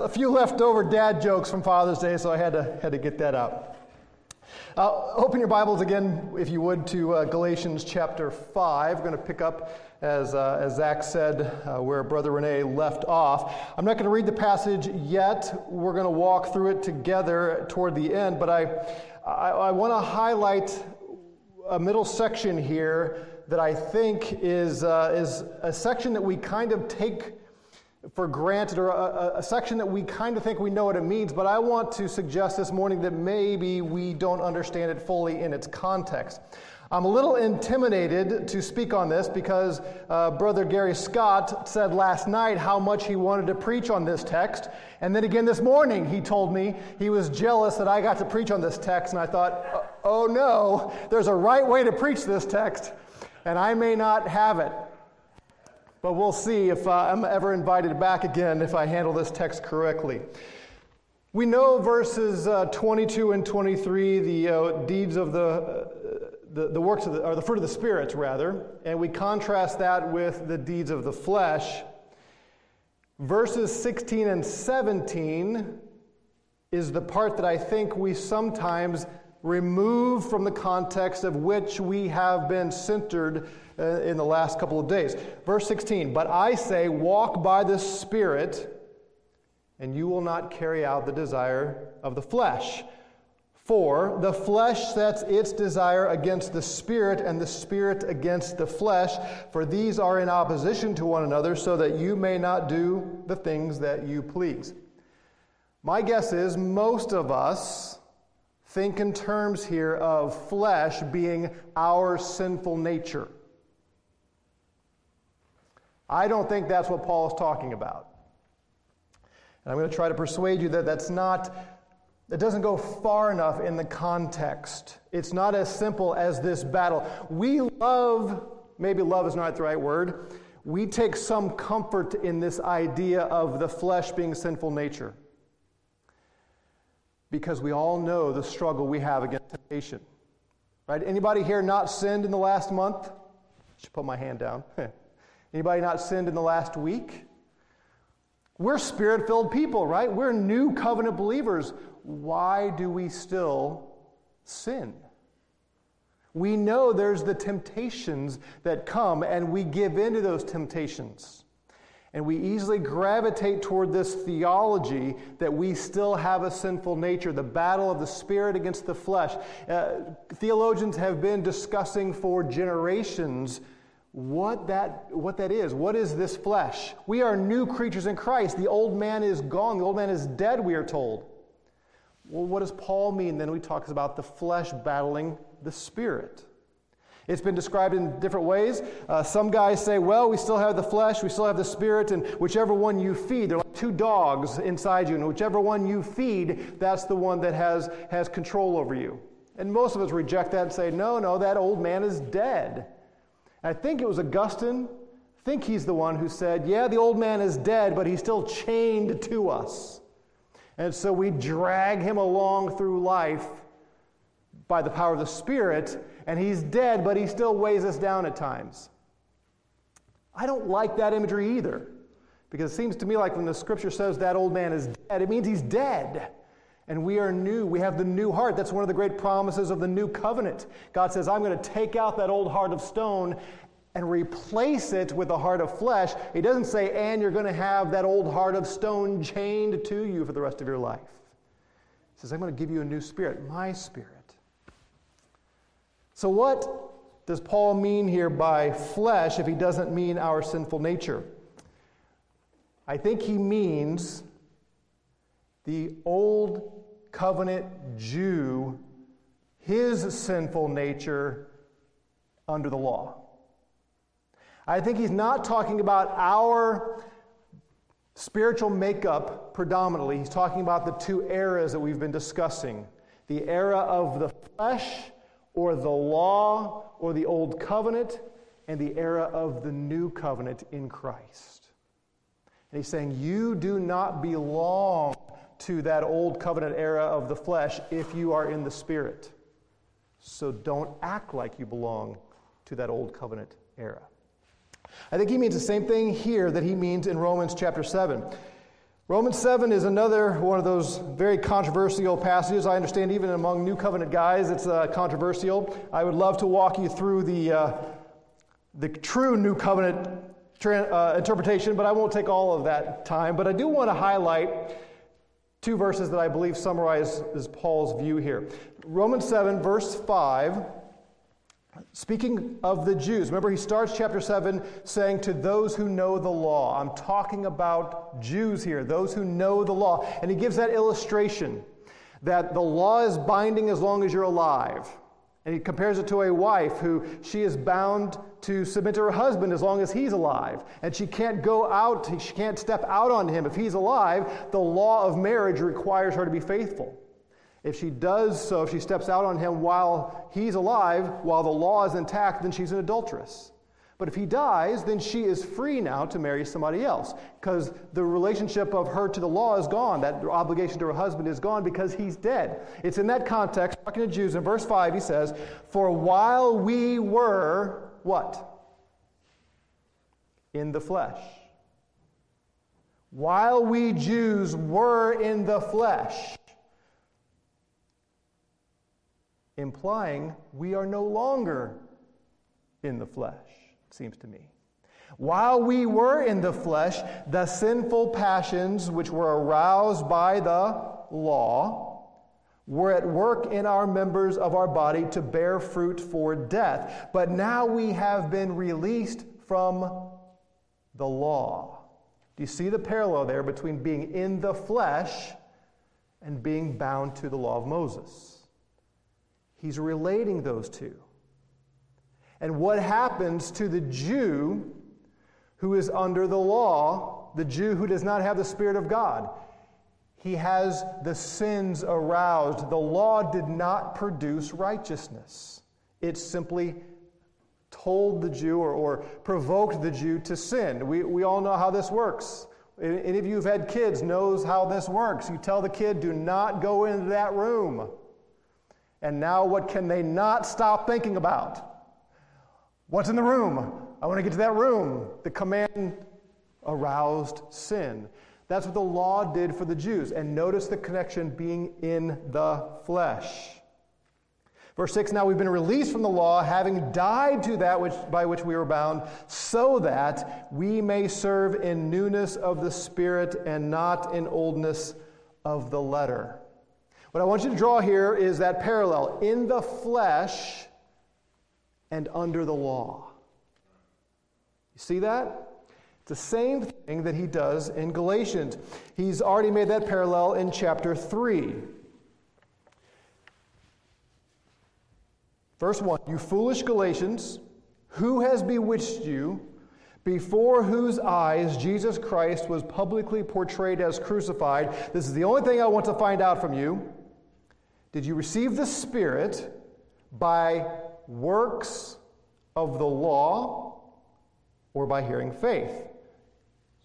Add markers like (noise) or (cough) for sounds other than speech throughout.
a few leftover dad jokes from Father's Day, so I had to, had to get that out. Uh, open your Bibles again, if you would, to uh, Galatians chapter 5. We're going to pick up, as, uh, as Zach said, uh, where Brother Renee left off. I'm not going to read the passage yet. We're going to walk through it together toward the end, but I, I, I want to highlight a middle section here that I think is, uh, is a section that we kind of take for granted or a, a, section that we kind of think we know what it means, but I want to suggest this morning that maybe we don't understand it fully in its context. I'm a little intimidated to speak on this because uh, Brother Gary Scott said last night how much he wanted to preach on this text. And then again this morning, he told me he was jealous that I got to preach on this text. And I thought, oh no, there's a right way to preach this text, and I may not have it. But we'll see if uh, I'm ever invited back again if I handle this text correctly. We know verses uh, 22 and 23, the uh, deeds of the, uh, the, the, works of the, or the fruit of the Spirit, rather, and we contrast that with the deeds of the flesh. Verses 16 and 17 is the part that I think we sometimes remove from the context of which we have been centered uh, in the last couple of days. Verse 16, but I say, walk by the Spirit, and you will not carry out the desire of the flesh. For the flesh sets its desire against the Spirit, and the Spirit against the flesh, for these are in opposition to one another, so that you may not do the things that you please. My guess is most of us think in terms here of flesh being our sinful nature. I don't think that's what Paul is talking about. And I'm going to try to persuade you that that's not, it doesn't go far enough in the context. It's not as simple as this battle. We love, maybe love is not the right word, we take some comfort in this idea of the flesh being sinful nature. Because we all know the struggle we have against temptation. Right? Anybody here not sinned in the last month? I should put my hand down. (laughs) Anybody not sinned in the last week? We're spirit filled people, right? We're new covenant believers. Why do we still sin? We know there's the temptations that come, and we give in to those temptations. And we easily gravitate toward this theology that we still have a sinful nature, the battle of the spirit against the flesh. Uh, theologians have been discussing for generations what that, what that is. What is this flesh? We are new creatures in Christ. The old man is gone, the old man is dead, we are told. Well, what does Paul mean then? He talks about the flesh battling the spirit. It's been described in different ways. Uh, some guys say, well, we still have the flesh, we still have the spirit, and whichever one you feed, they're like two dogs inside you, and whichever one you feed, that's the one that has, has control over you. And most of us reject that and say, no, no, that old man is dead. I think it was Augustine, I think he's the one who said, Yeah, the old man is dead, but he's still chained to us. And so we drag him along through life by the power of the Spirit, and he's dead, but he still weighs us down at times. I don't like that imagery either, because it seems to me like when the scripture says that old man is dead, it means he's dead and we are new. We have the new heart. That's one of the great promises of the new covenant. God says, I'm going to take out that old heart of stone and replace it with a heart of flesh. He doesn't say, and you're going to have that old heart of stone chained to you for the rest of your life. He says, I'm going to give you a new spirit, my spirit. So, what does Paul mean here by flesh if he doesn't mean our sinful nature? I think he means the old covenant Jew his sinful nature under the law. I think he's not talking about our spiritual makeup predominantly. He's talking about the two eras that we've been discussing the era of the flesh, or the law, or the old covenant, and the era of the new covenant in Christ. And he's saying, You do not belong to that old covenant era of the flesh if you are in the spirit. So don't act like you belong to that old covenant era. I think he means the same thing here that he means in Romans chapter 7. Romans 7 is another one of those very controversial passages. I understand even among New Covenant guys, it's uh, controversial. I would love to walk you through the, uh, the true New Covenant tra- uh, interpretation, but I won't take all of that time. But I do want to highlight two verses that I believe summarize Paul's view here. Romans 7, verse 5 Speaking of the Jews, remember he starts chapter 7 saying, To those who know the law. I'm talking about Jews here, those who know the law. And he gives that illustration that the law is binding as long as you're alive. And he compares it to a wife who she is bound to submit to her husband as long as he's alive. And she can't go out, she can't step out on him if he's alive. The law of marriage requires her to be faithful. If she does so, if she steps out on him while he's alive, while the law is intact, then she's an adulteress. But if he dies, then she is free now to marry somebody else because the relationship of her to the law is gone. That obligation to her husband is gone because he's dead. It's in that context, talking to Jews, in verse 5, he says, For while we were what? In the flesh. While we Jews were in the flesh implying we are no longer in the flesh, seems to me. While we were in the flesh, the sinful passions which were aroused by the law were at work in our members of our body to bear fruit for death. But now we have been released from the law. Do you see the parallel there between being in the flesh and being bound to the law of Moses? He's relating those two. And what happens to the Jew who is under the law, the Jew who does not have the Spirit of God? He has the sins aroused. The law did not produce righteousness, it simply told the Jew or, or provoked the Jew to sin. We, we all know how this works. Any of you who've had kids knows how this works. You tell the kid, do not go into that room. And now, what can they not stop thinking about? What's in the room? I want to get to that room. The command aroused sin. That's what the law did for the Jews. And notice the connection being in the flesh. Verse 6 Now we've been released from the law, having died to that which, by which we were bound, so that we may serve in newness of the Spirit and not in oldness of the letter. What I want you to draw here is that parallel in the flesh and under the law. You see that? It's the same thing that he does in Galatians. He's already made that parallel in chapter 3. Verse 1 You foolish Galatians, who has bewitched you? before whose eyes Jesus Christ was publicly portrayed as crucified. This is the only thing I want to find out from you. Did you receive the Spirit by works of the law or by hearing faith?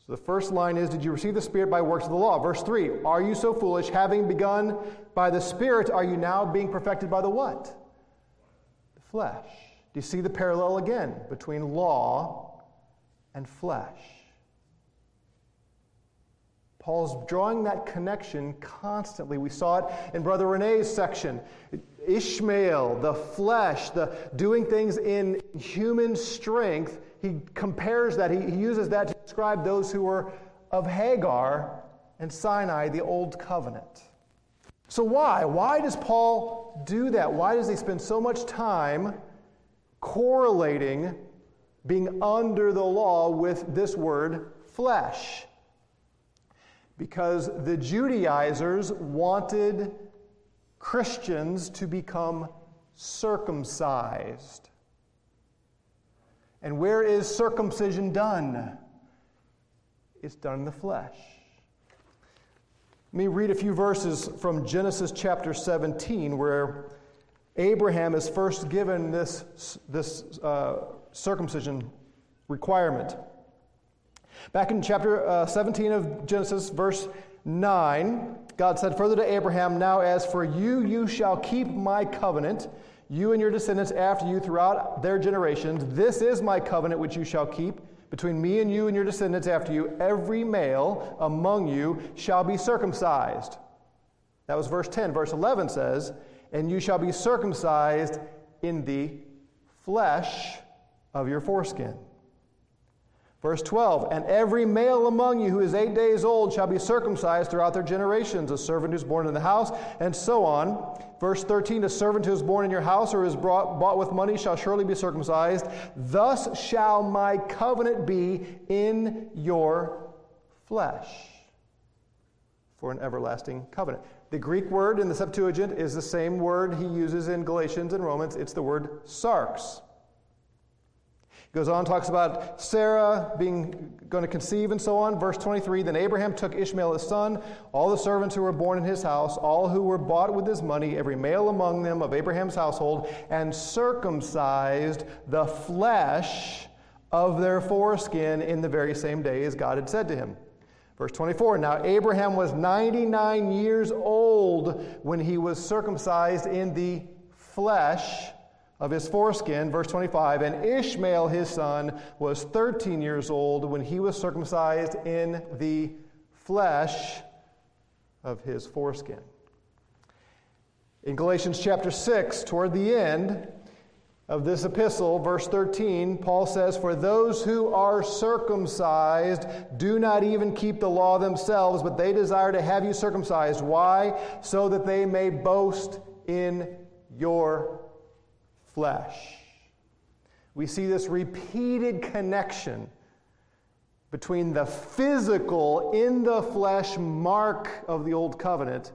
So the first line is Did you receive the Spirit by works of the law? Verse 3 Are you so foolish? Having begun by the Spirit, are you now being perfected by the what? The flesh. Do you see the parallel again between law and flesh? Paul's drawing that connection constantly. We saw it in Brother Renee's section. Ishmael, the flesh, the doing things in human strength, he compares that, he, he uses that to describe those who were of Hagar and Sinai, the old covenant. So, why? Why does Paul do that? Why does he spend so much time correlating being under the law with this word flesh? Because the Judaizers wanted Christians to become circumcised. And where is circumcision done? It's done in the flesh. Let me read a few verses from Genesis chapter 17 where Abraham is first given this, this uh, circumcision requirement. Back in chapter uh, 17 of Genesis, verse 9, God said further to Abraham, Now as for you, you shall keep my covenant, you and your descendants after you throughout their generations. This is my covenant which you shall keep between me and you and your descendants after you, every male among you shall be circumcised. That was verse 10. Verse 11 says, And you shall be circumcised in the flesh of your foreskin. Verse 12, and every male among you who is eight days old shall be circumcised throughout their generations, a servant who's born in the house, and so on. Verse 13, a servant who is born in your house or is brought, bought with money shall surely be circumcised. Thus shall my covenant be in your flesh for an everlasting covenant. The Greek word in the Septuagint is the same word he uses in Galatians and Romans. It's the word sarx. Goes on, talks about Sarah being going to conceive and so on. Verse 23 Then Abraham took Ishmael his son, all the servants who were born in his house, all who were bought with his money, every male among them of Abraham's household, and circumcised the flesh of their foreskin in the very same day as God had said to him. Verse 24 Now Abraham was 99 years old when he was circumcised in the flesh of his foreskin. Verse 25 And Ishmael, his son, was 13 years old when he was circumcised in the flesh of his foreskin. In Galatians chapter 6, toward the end of this epistle, verse 13, Paul says, For those who are circumcised do not even keep the law themselves, but they desire to have you circumcised. Why? So that they may boast in your flesh. We see this repeated connection between the physical, in the flesh mark of the Old Covenant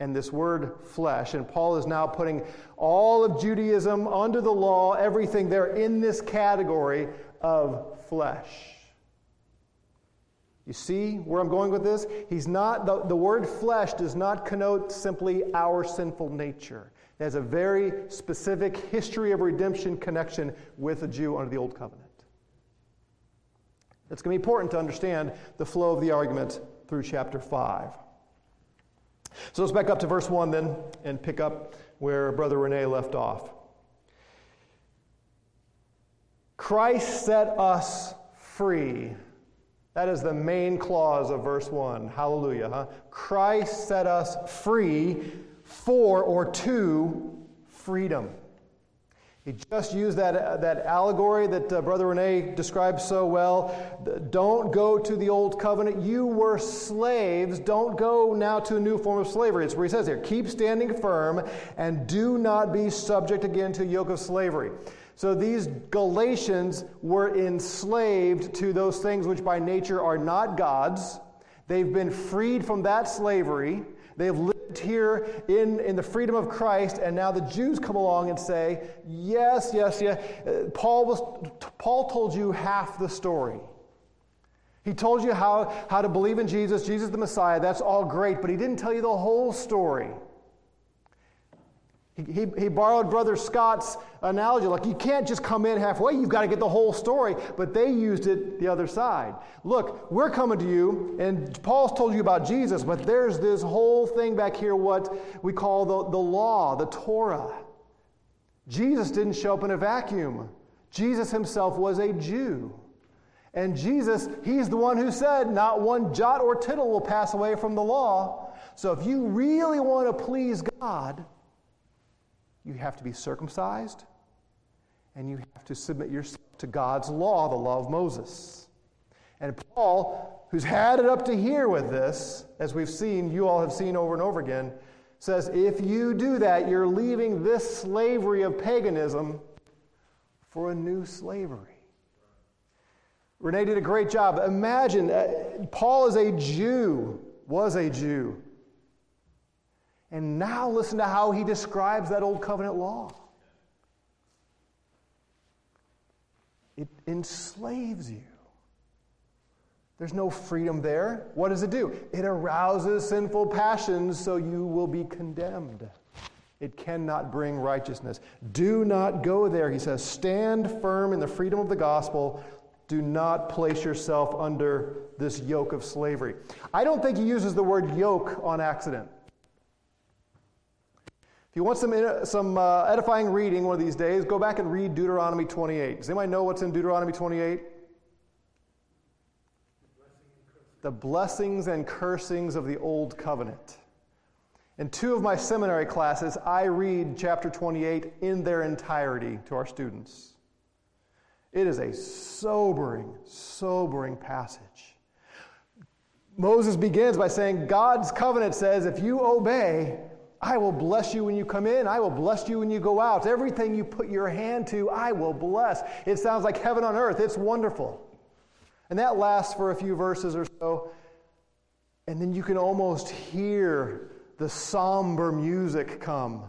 and this word flesh. And Paul is now putting all of Judaism under the law, everything there in this category of flesh. You see where I'm going with this? He's not, the, the word flesh does not connote simply our sinful nature. It has a very specific history of redemption connection with a Jew under the Old Covenant. It's going to be important to understand the flow of the argument through chapter 5. So let's back up to verse 1 then and pick up where Brother Rene left off. Christ set us free. That is the main clause of verse 1. Hallelujah, huh? Christ set us free for or to freedom. He just used that, uh, that allegory that uh, Brother Rene described so well. Don't go to the old covenant. You were slaves. Don't go now to a new form of slavery. It's where he says here keep standing firm and do not be subject again to yoke of slavery. So these Galatians were enslaved to those things which by nature are not God's. They've been freed from that slavery. They've lived here in, in the freedom of Christ, and now the Jews come along and say, Yes, yes, yes. Uh, Paul, was, Paul told you half the story. He told you how, how to believe in Jesus, Jesus the Messiah. That's all great, but he didn't tell you the whole story. He, he, borrowed Brother Scott's analogy. Like, you can't just come in halfway, you've got to get the whole story. But they used it the other side. Look, we're coming to you, and Paul's told you about Jesus, but there's this whole thing back here, what we call the, the law, the Torah. Jesus didn't show up in a vacuum. Jesus himself was a Jew. And Jesus, he's the one who said, Not one jot or tittle will pass away from the law. So if you really want to please God, you have to be circumcised and you have to submit yourself to God's law, the law of Moses. And Paul, who's had it up to here with this, as we've seen, you all have seen over and over again, says if you do that, you're leaving this slavery of paganism for a new slavery. Rene did a great job. Imagine, uh, Paul is a Jew, was a Jew. And now listen to how he describes that old covenant law. It enslaves you. There's no freedom there. What does it do? It arouses sinful passions so you will be condemned. It cannot bring righteousness. Do not go there, he says. Stand firm in the freedom of the gospel. Do not place yourself under this yoke of slavery. I don't think he uses the word yoke on accident if you want some, uh, some uh, edifying reading one of these days, go back and read Deuteronomy 28. Does anybody know what's in Deuteronomy 28? The blessings and cursings of the Old Covenant. In two of my seminary classes, I read chapter 28 in their entirety to our students. It is a sobering, sobering passage. Moses begins by saying, God's covenant says, if you obey, I will bless you when you come in. I will bless you when you go out. Everything you put your hand to, I will bless. It sounds like heaven on earth. It's wonderful. And that lasts for a few verses or so. And then you can almost hear the somber music come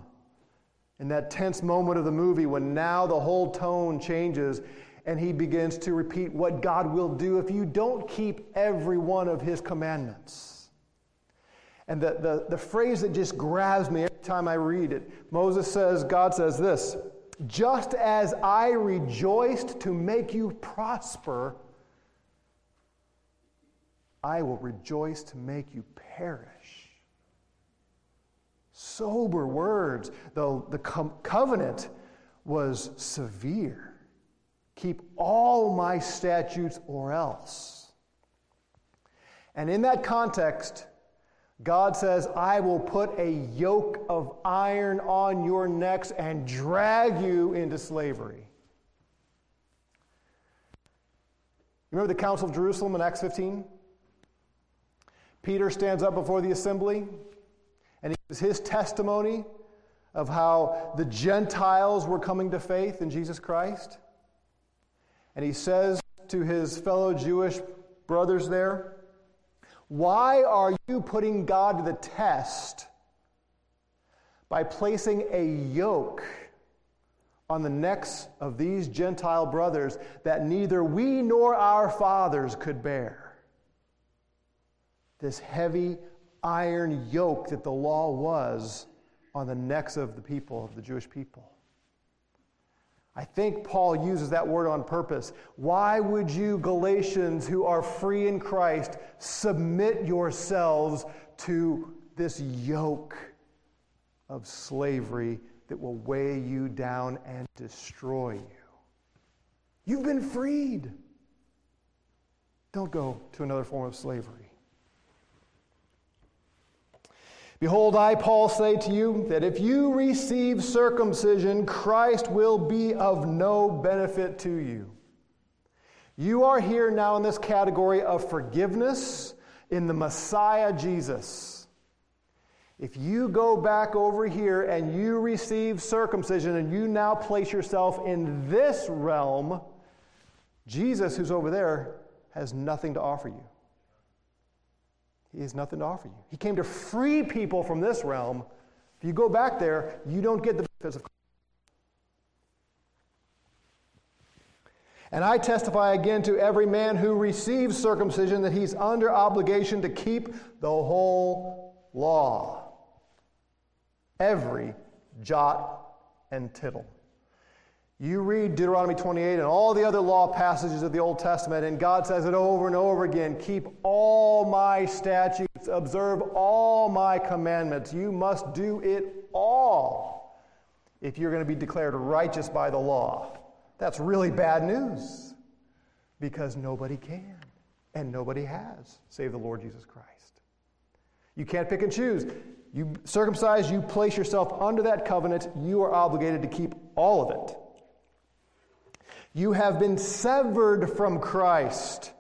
in that tense moment of the movie when now the whole tone changes and he begins to repeat what God will do if you don't keep every one of his commandments. And the, the, the phrase that just grabs me every time I read it Moses says, God says this just as I rejoiced to make you prosper, I will rejoice to make you perish. Sober words. The, the co- covenant was severe. Keep all my statutes or else. And in that context, God says, I will put a yoke of iron on your necks and drag you into slavery. Remember the Council of Jerusalem in Acts 15? Peter stands up before the assembly and he gives his testimony of how the Gentiles were coming to faith in Jesus Christ. And he says to his fellow Jewish brothers there, Why are you putting God to the test by placing a yoke on the necks of these Gentile brothers that neither we nor our fathers could bear? This heavy iron yoke that the law was on the necks of the people, of the Jewish people. I think Paul uses that word on purpose. Why would you, Galatians, who are free in Christ, submit yourselves to this yoke of slavery that will weigh you down and destroy you? You've been freed. Don't go to another form of slavery. Behold, I, Paul, say to you that if you receive circumcision, Christ will be of no benefit to you. You are here now in this category of forgiveness in the Messiah Jesus. If you go back over here and you receive circumcision and you now place yourself in this realm, Jesus, who's over there, has nothing to offer you. He has nothing to offer you. He came to free people from this realm. If you go back there, you don't get the benefits of And I testify again to every man who receives circumcision that he's under obligation to keep the whole law. Every jot and tittle. You read Deuteronomy 28 and all the other law passages of the Old Testament, and God says it over and over again keep all my statutes, observe all my commandments. You must do it all if you're going to be declared righteous by the law. That's really bad news because nobody can and nobody has, save the Lord Jesus Christ. You can't pick and choose. You circumcise, you place yourself under that covenant, you are obligated to keep all of it. You have been severed from Christ.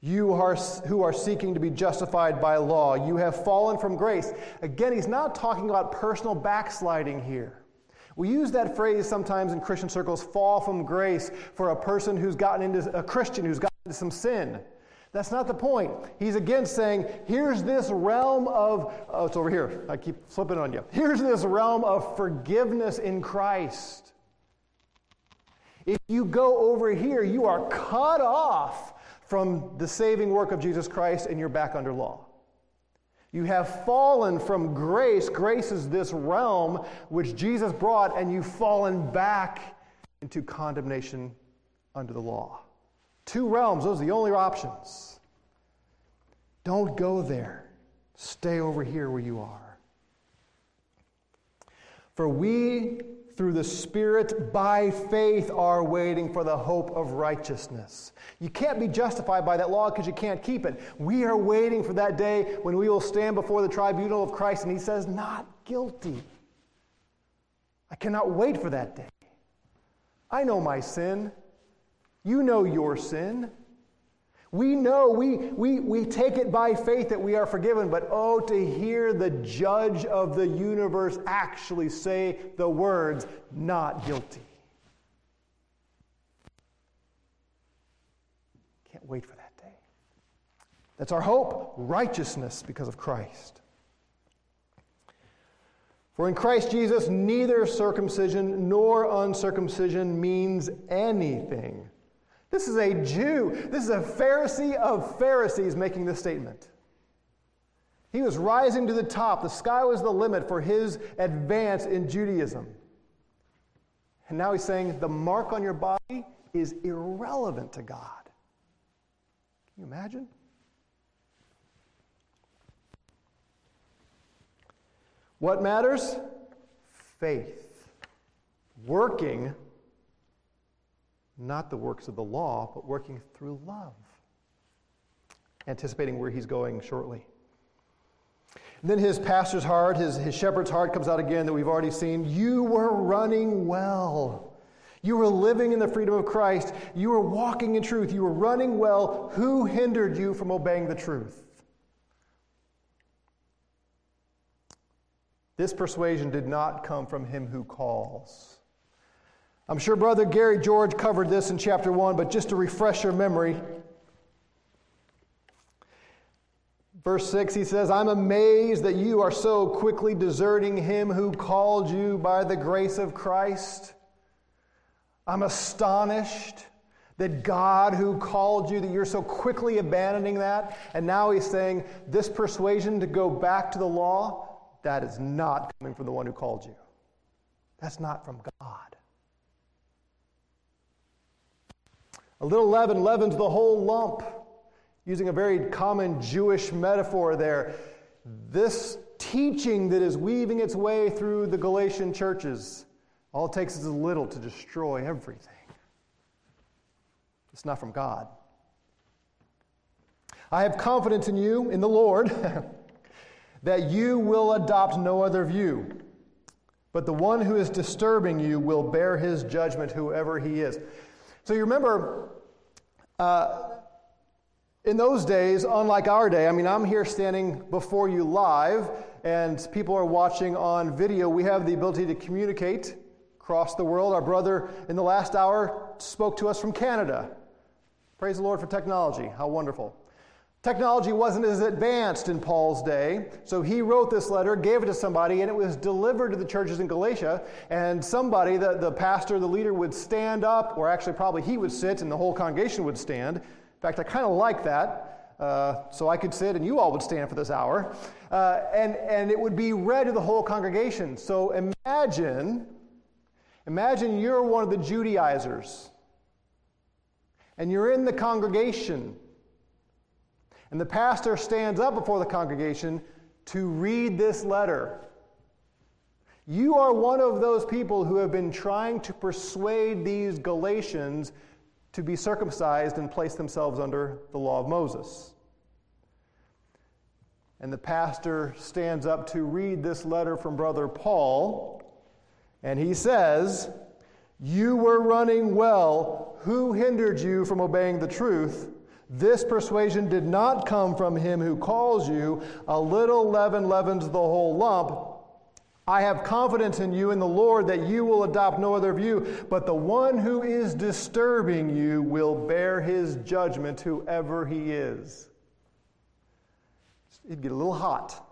You are, who are seeking to be justified by law. You have fallen from grace. Again, he's not talking about personal backsliding here. We use that phrase sometimes in Christian circles fall from grace for a person who's gotten into a Christian who's gotten into some sin. That's not the point. He's again saying, here's this realm of, oh, it's over here. I keep flipping on you. Here's this realm of forgiveness in Christ. If you go over here, you are cut off from the saving work of Jesus Christ and you're back under law. You have fallen from grace. Grace is this realm which Jesus brought, and you've fallen back into condemnation under the law. Two realms, those are the only options. Don't go there. Stay over here where you are. For we through the Spirit by faith are waiting for the hope of righteousness. You can't be justified by that law because you can't keep it. We are waiting for that day when we will stand before the tribunal of Christ and he says, Not guilty. I cannot wait for that day. I know my sin. You know your sin. We know, we, we, we take it by faith that we are forgiven, but oh, to hear the judge of the universe actually say the words, not guilty. Can't wait for that day. That's our hope righteousness because of Christ. For in Christ Jesus, neither circumcision nor uncircumcision means anything this is a Jew. This is a Pharisee of Pharisees making this statement. He was rising to the top. The sky was the limit for his advance in Judaism. And now he's saying the mark on your body is irrelevant to God. Can you imagine? What matters? Faith. Working not the works of the law, but working through love. Anticipating where he's going shortly. And then his pastor's heart, his, his shepherd's heart comes out again that we've already seen. You were running well. You were living in the freedom of Christ. You were walking in truth. You were running well. Who hindered you from obeying the truth? This persuasion did not come from him who calls. I'm sure Brother Gary George covered this in chapter 1, but just to refresh your memory, Verse 6, he says, I'm amazed that you are so quickly deserting him who called you by the grace of Christ. I'm astonished that God who called you, that you're so quickly abandoning that. And now he's saying, this persuasion to go back to the law, that is not coming from the one who called you. That's not from God. A little leaven leavens the whole lump. Using a very common Jewish metaphor there. This teaching that is weaving its way through the Galatian churches, all it takes is a little to destroy everything. It's not from God. I have confidence in you, in the Lord, (laughs) that you will adopt no other view. But the one who is disturbing you will bear his judgment, whoever he is. So you remember, uh, in those days, unlike our day, I mean, I'm here standing before you live, and people are watching on video. We have the ability to communicate across the world. Our brother in the last hour spoke to us from Canada. Praise the Lord for technology. How wonderful. Technology wasn't as advanced in Paul's day, so he wrote this letter, gave it to somebody, and it was delivered to the churches in Galatia. And somebody, the, the pastor, the leader, would stand up, or actually, probably he would sit, and the whole congregation would stand. In fact, I kind of like that. Uh, so I could sit, and you all would stand for this hour. Uh, and, and it would be read to the whole congregation. So imagine, imagine you're one of the Judaizers, and you're in the congregation and the pastor stands up before the congregation to read this letter. You are one of those people who have been trying to persuade these Galatians to be circumcised and place themselves under the law of Moses. And the pastor stands up to read this letter from Brother Paul, and he says, You were running well. Who hindered you from obeying the truth? This persuasion did not come from him who calls you. A little leaven leavens the whole lump. I have confidence in you in the Lord that you will adopt no other view, but the one who is disturbing you will bear his judgment, whoever he is. It'd get a little hot.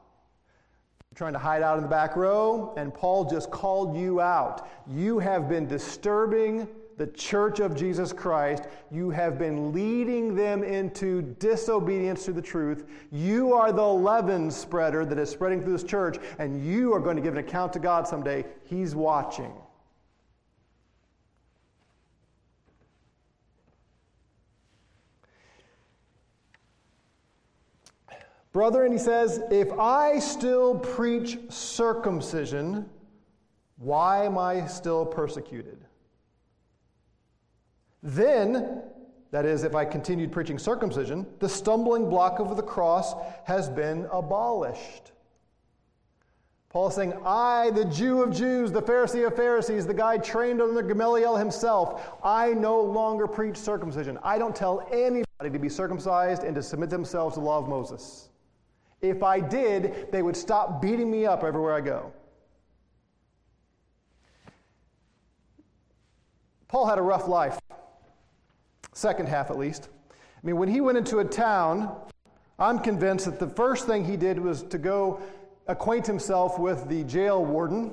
Trying to hide out in the back row, and Paul just called you out. You have been disturbing the church of Jesus Christ, you have been leading them into disobedience to the truth. You are the leaven spreader that is spreading through this church, and you are going to give an account to God someday. He's watching. Brother, and he says, if I still preach circumcision, Why am I still persecuted? Then, that is, if I continued preaching circumcision, the stumbling block of the cross has been abolished. Paul is saying, I, the Jew of Jews, the Pharisee of Pharisees, the guy trained under Gamaliel himself, I no longer preach circumcision. I don't tell anybody to be circumcised and to submit themselves to the law of Moses. If I did, they would stop beating me up everywhere I go. Paul had a rough life, second half at least. I mean, when he went into a town, I'm convinced that the first thing he did was to go acquaint himself with the jail warden,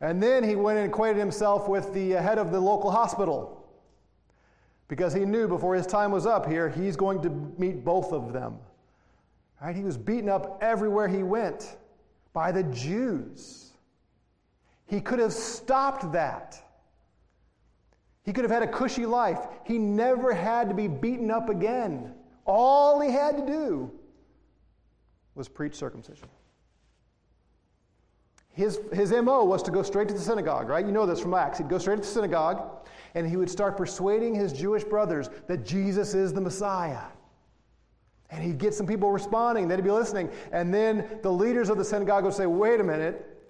and then he went and acquainted himself with the uh, head of the local hospital. Because he knew before his time was up here, he's going to meet both of them. Right? He was beaten up everywhere he went by the Jews. He could have stopped that. He could have had a cushy life. He never had to be beaten up again. All he had to do was preach circumcision. His, his MO was to go straight to the synagogue, right? You know this from Acts. He'd go straight to the synagogue and he would start persuading his Jewish brothers that Jesus is the Messiah. And he'd get some people responding, they'd be listening. And then the leaders of the synagogue would say, wait a minute,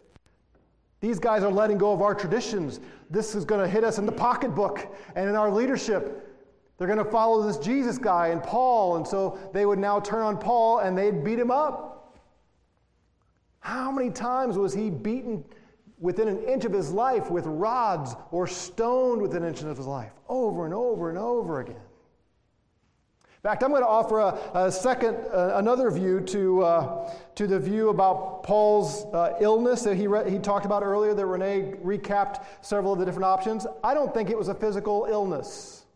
these guys are letting go of our traditions. This is going to hit us in the pocketbook and in our leadership. They're going to follow this Jesus guy and Paul. And so they would now turn on Paul and they'd beat him up. How many times was he beaten within an inch of his life with rods or stoned within an inch of his life? Over and over and over again. Fact, I'm going to offer a, a second, uh, another view to, uh, to the view about Paul's uh, illness that he, re- he talked about earlier, that Renee recapped several of the different options. I don't think it was a physical illness.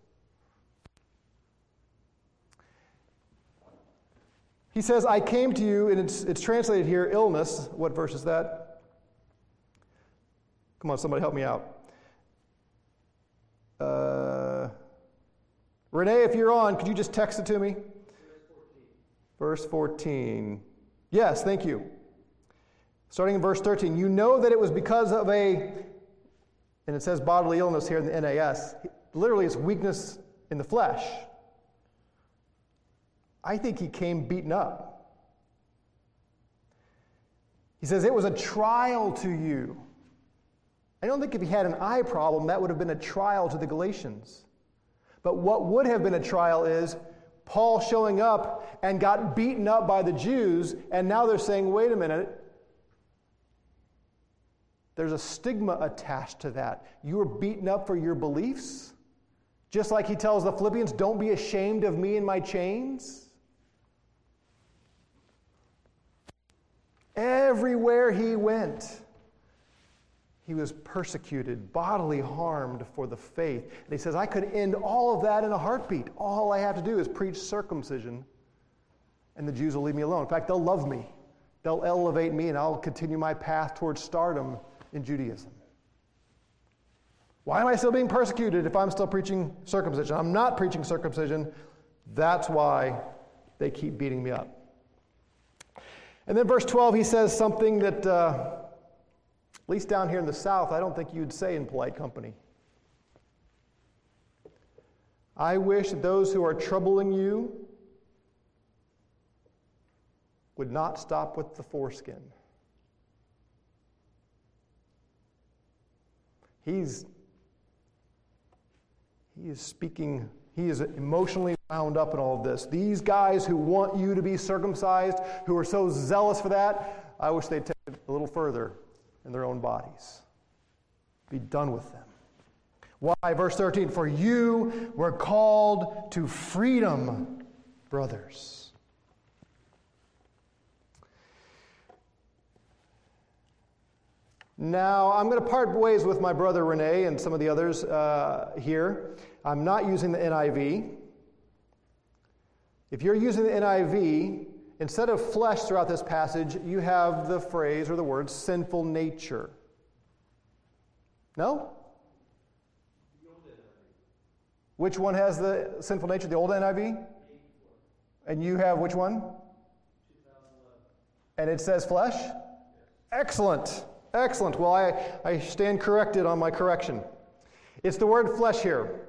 He says, I came to you, and it's, it's translated here, illness. What verse is that? Come on, somebody help me out. Uh, Renee, if you're on, could you just text it to me? Verse 14. Verse 14. Yes, thank you. Starting in verse 13. You know that it was because of a, and it says bodily illness here in the NAS. Literally, it's weakness in the flesh. I think he came beaten up. He says, It was a trial to you. I don't think if he had an eye problem, that would have been a trial to the Galatians. But what would have been a trial is Paul showing up and got beaten up by the Jews, and now they're saying, wait a minute. There's a stigma attached to that. You were beaten up for your beliefs? Just like he tells the Philippians, don't be ashamed of me and my chains? Everywhere he went, he was persecuted, bodily harmed for the faith. And he says, I could end all of that in a heartbeat. All I have to do is preach circumcision, and the Jews will leave me alone. In fact, they'll love me, they'll elevate me, and I'll continue my path towards stardom in Judaism. Why am I still being persecuted if I'm still preaching circumcision? I'm not preaching circumcision. That's why they keep beating me up. And then verse 12, he says something that, uh, at least down here in the South, I don't think you'd say in polite company. I wish that those who are troubling you would not stop with the foreskin. He's, he is speaking he is emotionally wound up in all of this. These guys who want you to be circumcised, who are so zealous for that, I wish they'd take it a little further in their own bodies. Be done with them. Why? Verse 13, for you were called to freedom, brothers. Now, I'm going to part ways with my brother Renee and some of the others uh, here. I'm not using the NIV. If you're using the NIV, instead of flesh throughout this passage, you have the phrase or the word sinful nature. No? Which one has the sinful nature? The old NIV? And you have which one? And it says flesh? Excellent. Excellent. Well, I, I stand corrected on my correction. It's the word flesh here.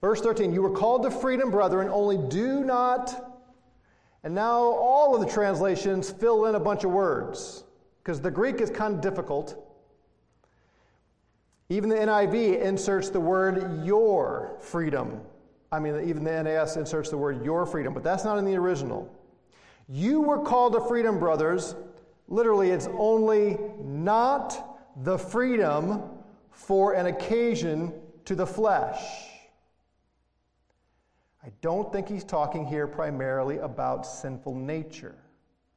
Verse 13, you were called to freedom, brethren, only do not. And now all of the translations fill in a bunch of words because the Greek is kind of difficult. Even the NIV inserts the word your freedom. I mean, even the NAS inserts the word your freedom, but that's not in the original. You were called to freedom, brothers. Literally, it's only not the freedom for an occasion to the flesh. I don't think he's talking here primarily about sinful nature.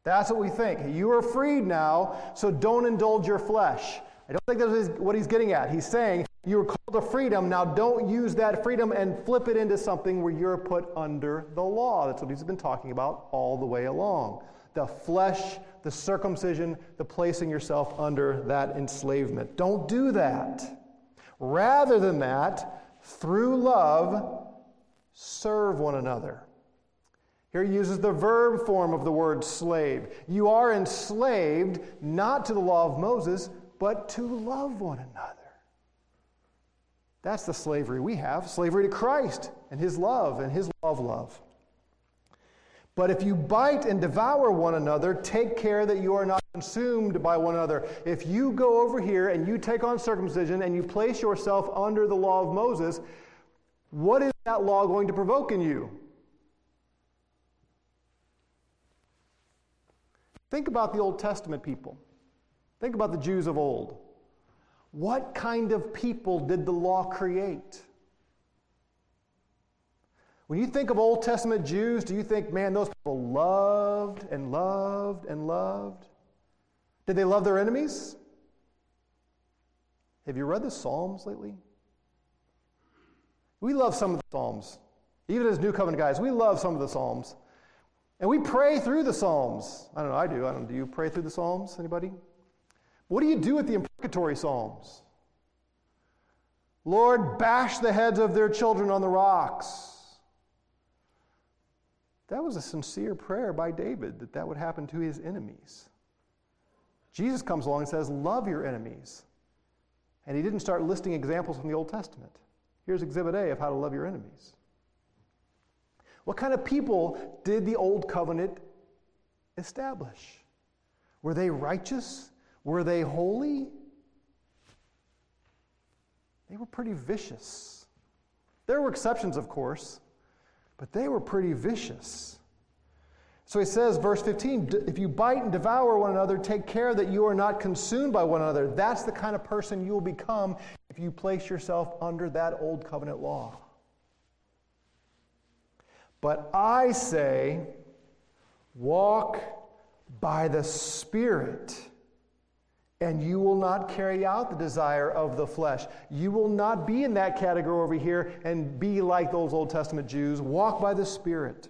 That's what we think. You are freed now, so don't indulge your flesh. I don't think that's what he's getting at. He's saying you were called to freedom, now don't use that freedom and flip it into something where you're put under the law. That's what he's been talking about all the way along. The flesh, the circumcision, the placing yourself under that enslavement. Don't do that. Rather than that, through love, serve one another. Here he uses the verb form of the word slave. You are enslaved not to the law of Moses, but to love one another. That's the slavery we have slavery to Christ and his love and his love, love. But if you bite and devour one another, take care that you are not consumed by one another. If you go over here and you take on circumcision and you place yourself under the law of Moses, what is that law going to provoke in you? Think about the Old Testament people. Think about the Jews of old. What kind of people did the law create? When you think of Old Testament Jews, do you think, man, those people loved and loved and loved? Did they love their enemies? Have you read the Psalms lately? We love some of the Psalms. Even as New Covenant guys, we love some of the Psalms. And we pray through the Psalms. I don't know, I do. I don't. Do you pray through the Psalms? Anybody? What do you do with the imprecatory Psalms? Lord, bash the heads of their children on the rocks. That was a sincere prayer by David that that would happen to his enemies. Jesus comes along and says, Love your enemies. And he didn't start listing examples from the Old Testament. Here's exhibit A of how to love your enemies. What kind of people did the Old Covenant establish? Were they righteous? Were they holy? They were pretty vicious. There were exceptions, of course, but they were pretty vicious. So he says, verse 15, if you bite and devour one another, take care that you are not consumed by one another. That's the kind of person you will become if you place yourself under that old covenant law. But I say, walk by the Spirit, and you will not carry out the desire of the flesh. You will not be in that category over here and be like those Old Testament Jews. Walk by the Spirit.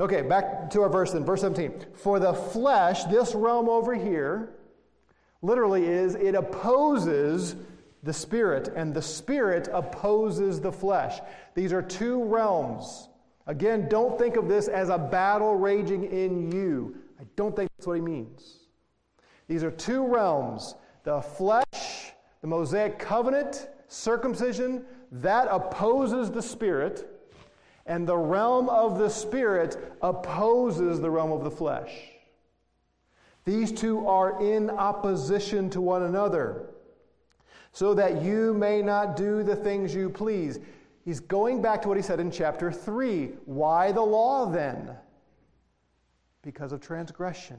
Okay, back to our verse then, verse 17. For the flesh, this realm over here, literally is it opposes the spirit, and the spirit opposes the flesh. These are two realms. Again, don't think of this as a battle raging in you. I don't think that's what he means. These are two realms the flesh, the Mosaic covenant, circumcision, that opposes the spirit, and the realm of the spirit opposes the realm of the flesh. These two are in opposition to one another, so that you may not do the things you please. He's going back to what he said in chapter 3. Why the law then? Because of transgression.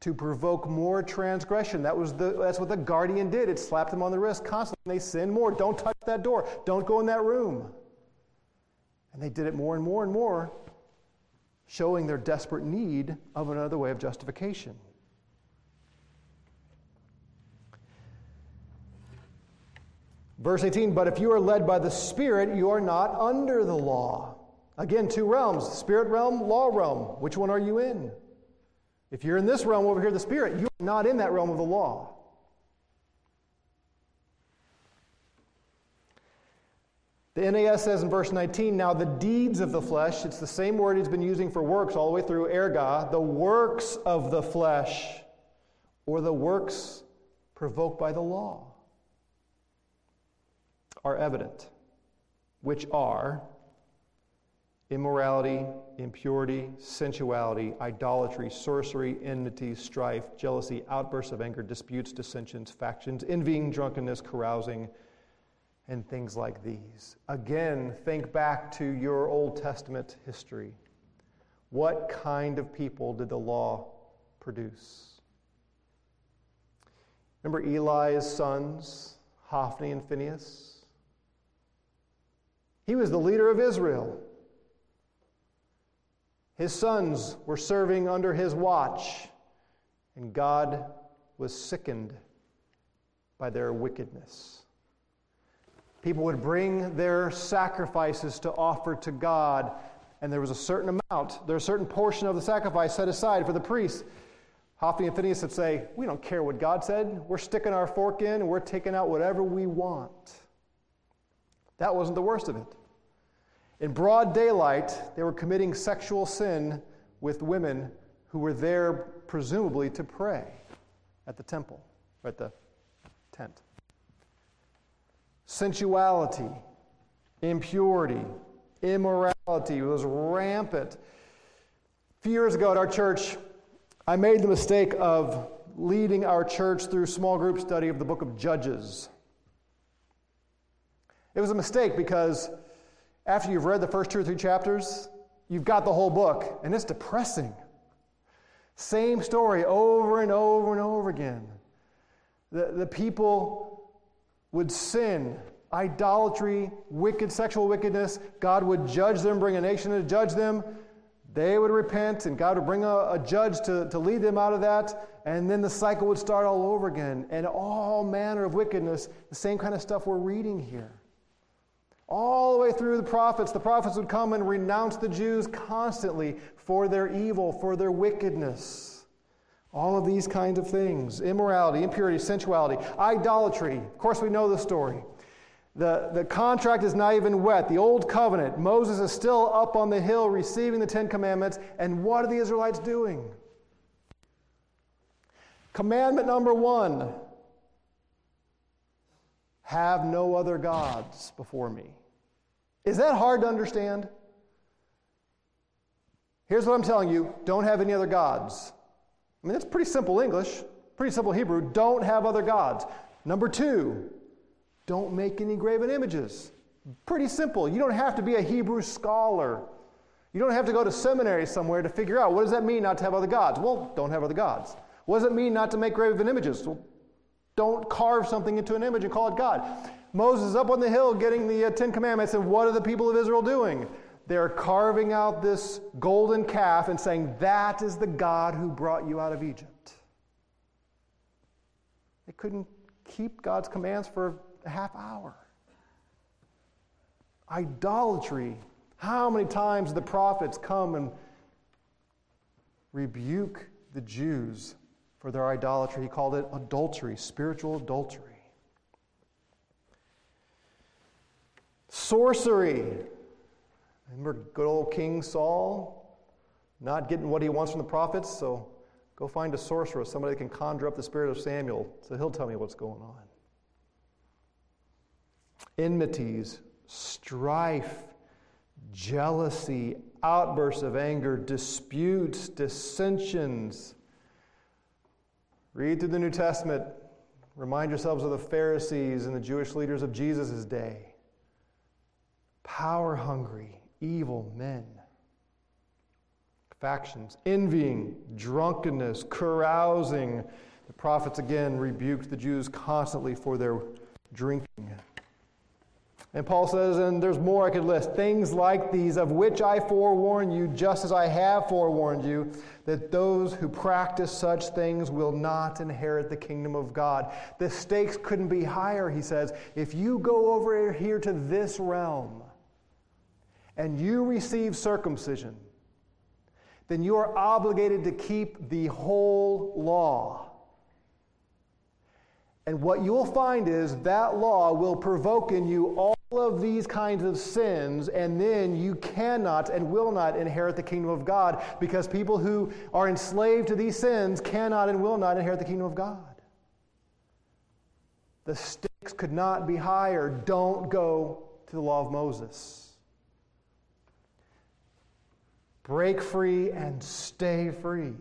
To provoke more transgression. That was the, that's what the guardian did. It slapped them on the wrist constantly. They sin more. Don't touch that door. Don't go in that room. And they did it more and more and more, showing their desperate need of another way of justification. Verse 18, but if you are led by the Spirit, you are not under the law. Again, two realms spirit realm, law realm. Which one are you in? If you're in this realm over here, the Spirit, you're not in that realm of the law. The NAS says in verse 19, now the deeds of the flesh, it's the same word he's been using for works all the way through, erga, the works of the flesh or the works provoked by the law are evident, which are immorality, impurity, sensuality, idolatry, sorcery, enmity, strife, jealousy, outbursts of anger, disputes, dissensions, factions, envying, drunkenness, carousing, and things like these. Again, think back to your Old Testament history. What kind of people did the law produce? Remember Eli's sons, Hophni and Phinehas? He was the leader of Israel. His sons were serving under his watch, and God was sickened by their wickedness. People would bring their sacrifices to offer to God, and there was a certain amount, there was a certain portion of the sacrifice set aside for the priests. Hophni and Phinehas would say, We don't care what God said. We're sticking our fork in and we're taking out whatever we want. That wasn't the worst of it. In broad daylight, they were committing sexual sin with women who were there, presumably, to pray at the temple, at the tent. Sensuality, impurity, immorality was rampant. A few years ago at our church, I made the mistake of leading our church through small group study of the book of Judges. It was a mistake because after you've read the first two or three chapters, you've got the whole book, and it's depressing. Same story over and over and over again. The, the people would sin, idolatry, wicked sexual wickedness. God would judge them, bring a nation to judge them. They would repent, and God would bring a, a judge to, to lead them out of that. And then the cycle would start all over again. And all manner of wickedness, the same kind of stuff we're reading here. All the way through the prophets, the prophets would come and renounce the Jews constantly for their evil, for their wickedness. All of these kinds of things immorality, impurity, sensuality, idolatry. Of course, we know the story. The, the contract is not even wet. The old covenant, Moses is still up on the hill receiving the Ten Commandments. And what are the Israelites doing? Commandment number one have no other gods before me. Is that hard to understand? Here's what I'm telling you don't have any other gods. I mean, that's pretty simple English, pretty simple Hebrew. Don't have other gods. Number two, don't make any graven images. Pretty simple. You don't have to be a Hebrew scholar. You don't have to go to seminary somewhere to figure out what does that mean not to have other gods? Well, don't have other gods. What does it mean not to make graven images? Well, don't carve something into an image and call it God. Moses up on the hill getting the uh, Ten Commandments, and what are the people of Israel doing? They're carving out this golden calf and saying, That is the God who brought you out of Egypt. They couldn't keep God's commands for a half hour. Idolatry. How many times the prophets come and rebuke the Jews for their idolatry. He called it adultery, spiritual adultery. Sorcery. Remember good old King Saul not getting what he wants from the prophets? So go find a sorcerer, somebody that can conjure up the spirit of Samuel, so he'll tell me what's going on. Enmities, strife, jealousy, outbursts of anger, disputes, dissensions Read through the New Testament. Remind yourselves of the Pharisees and the Jewish leaders of Jesus' day. Power hungry, evil men. Factions, envying, drunkenness, carousing. The prophets again rebuked the Jews constantly for their drinking. And Paul says, and there's more I could list things like these, of which I forewarn you, just as I have forewarned you, that those who practice such things will not inherit the kingdom of God. The stakes couldn't be higher, he says. If you go over here to this realm and you receive circumcision, then you are obligated to keep the whole law. And what you'll find is that law will provoke in you all of these kinds of sins, and then you cannot and will not inherit the kingdom of God because people who are enslaved to these sins cannot and will not inherit the kingdom of God. The stakes could not be higher. Don't go to the law of Moses. Break free and stay free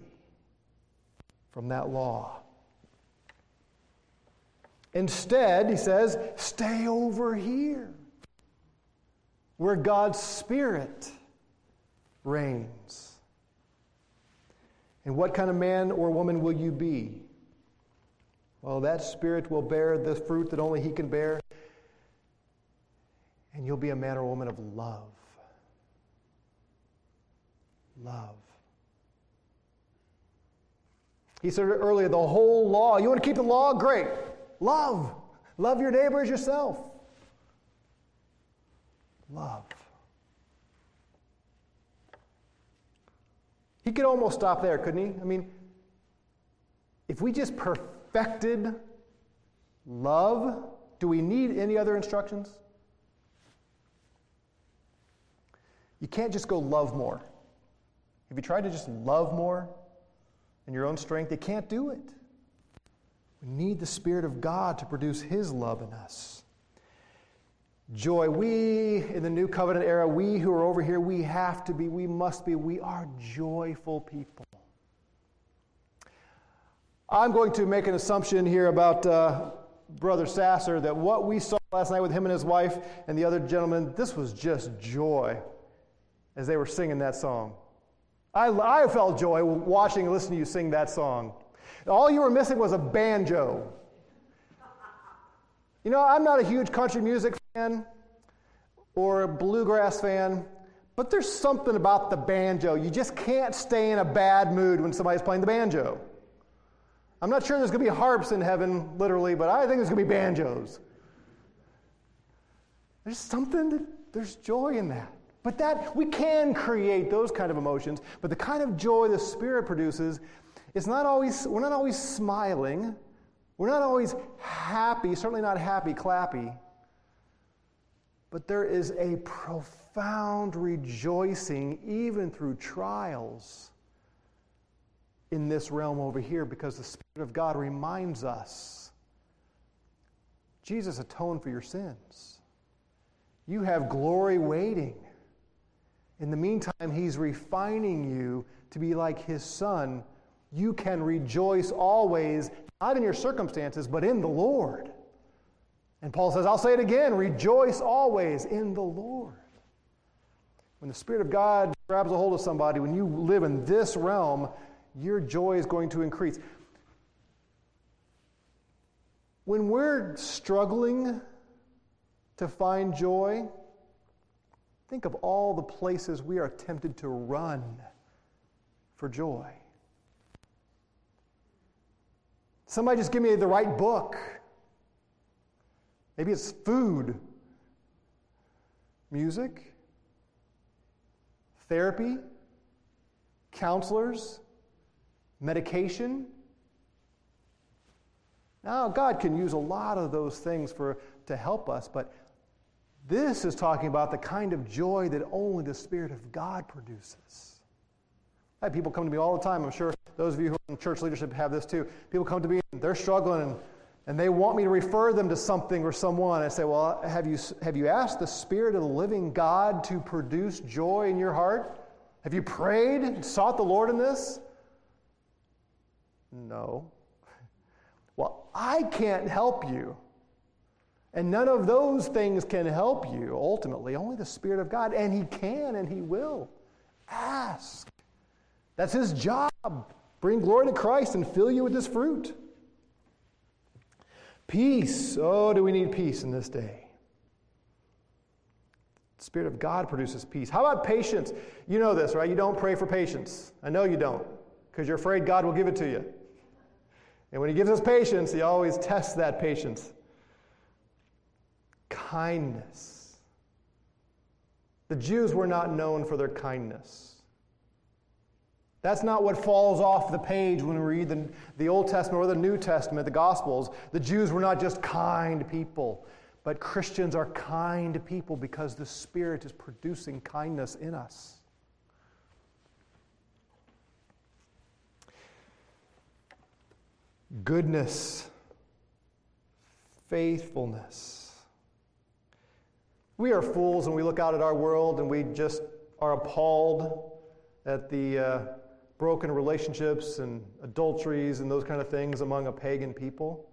from that law. Instead, he says, stay over here where God's Spirit reigns. And what kind of man or woman will you be? Well, that Spirit will bear the fruit that only He can bear, and you'll be a man or woman of love. Love. He said earlier, the whole law. You want to keep the law? Great. Love. Love your neighbor as yourself. Love. He could almost stop there, couldn't he? I mean, if we just perfected love, do we need any other instructions? You can't just go love more. If you try to just love more in your own strength, you can't do it. We need the Spirit of God to produce His love in us. Joy. We, in the new covenant era, we who are over here, we have to be, we must be, we are joyful people. I'm going to make an assumption here about uh, Brother Sasser that what we saw last night with him and his wife and the other gentleman, this was just joy as they were singing that song. I, I felt joy watching and listening to you sing that song. All you were missing was a banjo. You know, I'm not a huge country music fan or a bluegrass fan, but there's something about the banjo. You just can't stay in a bad mood when somebody's playing the banjo. I'm not sure there's going to be harps in heaven, literally, but I think there's going to be banjos. There's something that there's joy in that. But that we can create those kind of emotions, but the kind of joy the Spirit produces it's not always, we're not always smiling. We're not always happy, certainly not happy, clappy. But there is a profound rejoicing, even through trials, in this realm over here, because the Spirit of God reminds us Jesus atoned for your sins. You have glory waiting. In the meantime, He's refining you to be like His Son you can rejoice always, not in your circumstances, but in the Lord. And Paul says, I'll say it again rejoice always in the Lord. When the Spirit of God grabs a hold of somebody, when you live in this realm, your joy is going to increase. When we're struggling to find joy, think of all the places we are tempted to run for joy. Somebody just give me the right book. Maybe it's food, music, therapy, counselors, medication. Now, God can use a lot of those things for, to help us, but this is talking about the kind of joy that only the Spirit of God produces. I have people come to me all the time. I'm sure those of you who are in church leadership have this too. People come to me and they're struggling and, and they want me to refer them to something or someone. I say, Well, have you, have you asked the Spirit of the living God to produce joy in your heart? Have you prayed and sought the Lord in this? No. (laughs) Well, I can't help you. And none of those things can help you ultimately, only the Spirit of God. And He can and He will. Ask. That's His job. Bring glory to Christ and fill you with His fruit. Peace. Oh, do we need peace in this day? The Spirit of God produces peace. How about patience? You know this, right? You don't pray for patience. I know you don't, because you're afraid God will give it to you. And when He gives us patience, He always tests that patience. Kindness. The Jews were not known for their kindness. That's not what falls off the page when we read the, the Old Testament or the New Testament, the Gospels. The Jews were not just kind people, But Christians are kind people because the Spirit is producing kindness in us. Goodness, faithfulness. We are fools when we look out at our world and we just are appalled at the uh, broken relationships and adulteries and those kind of things among a pagan people.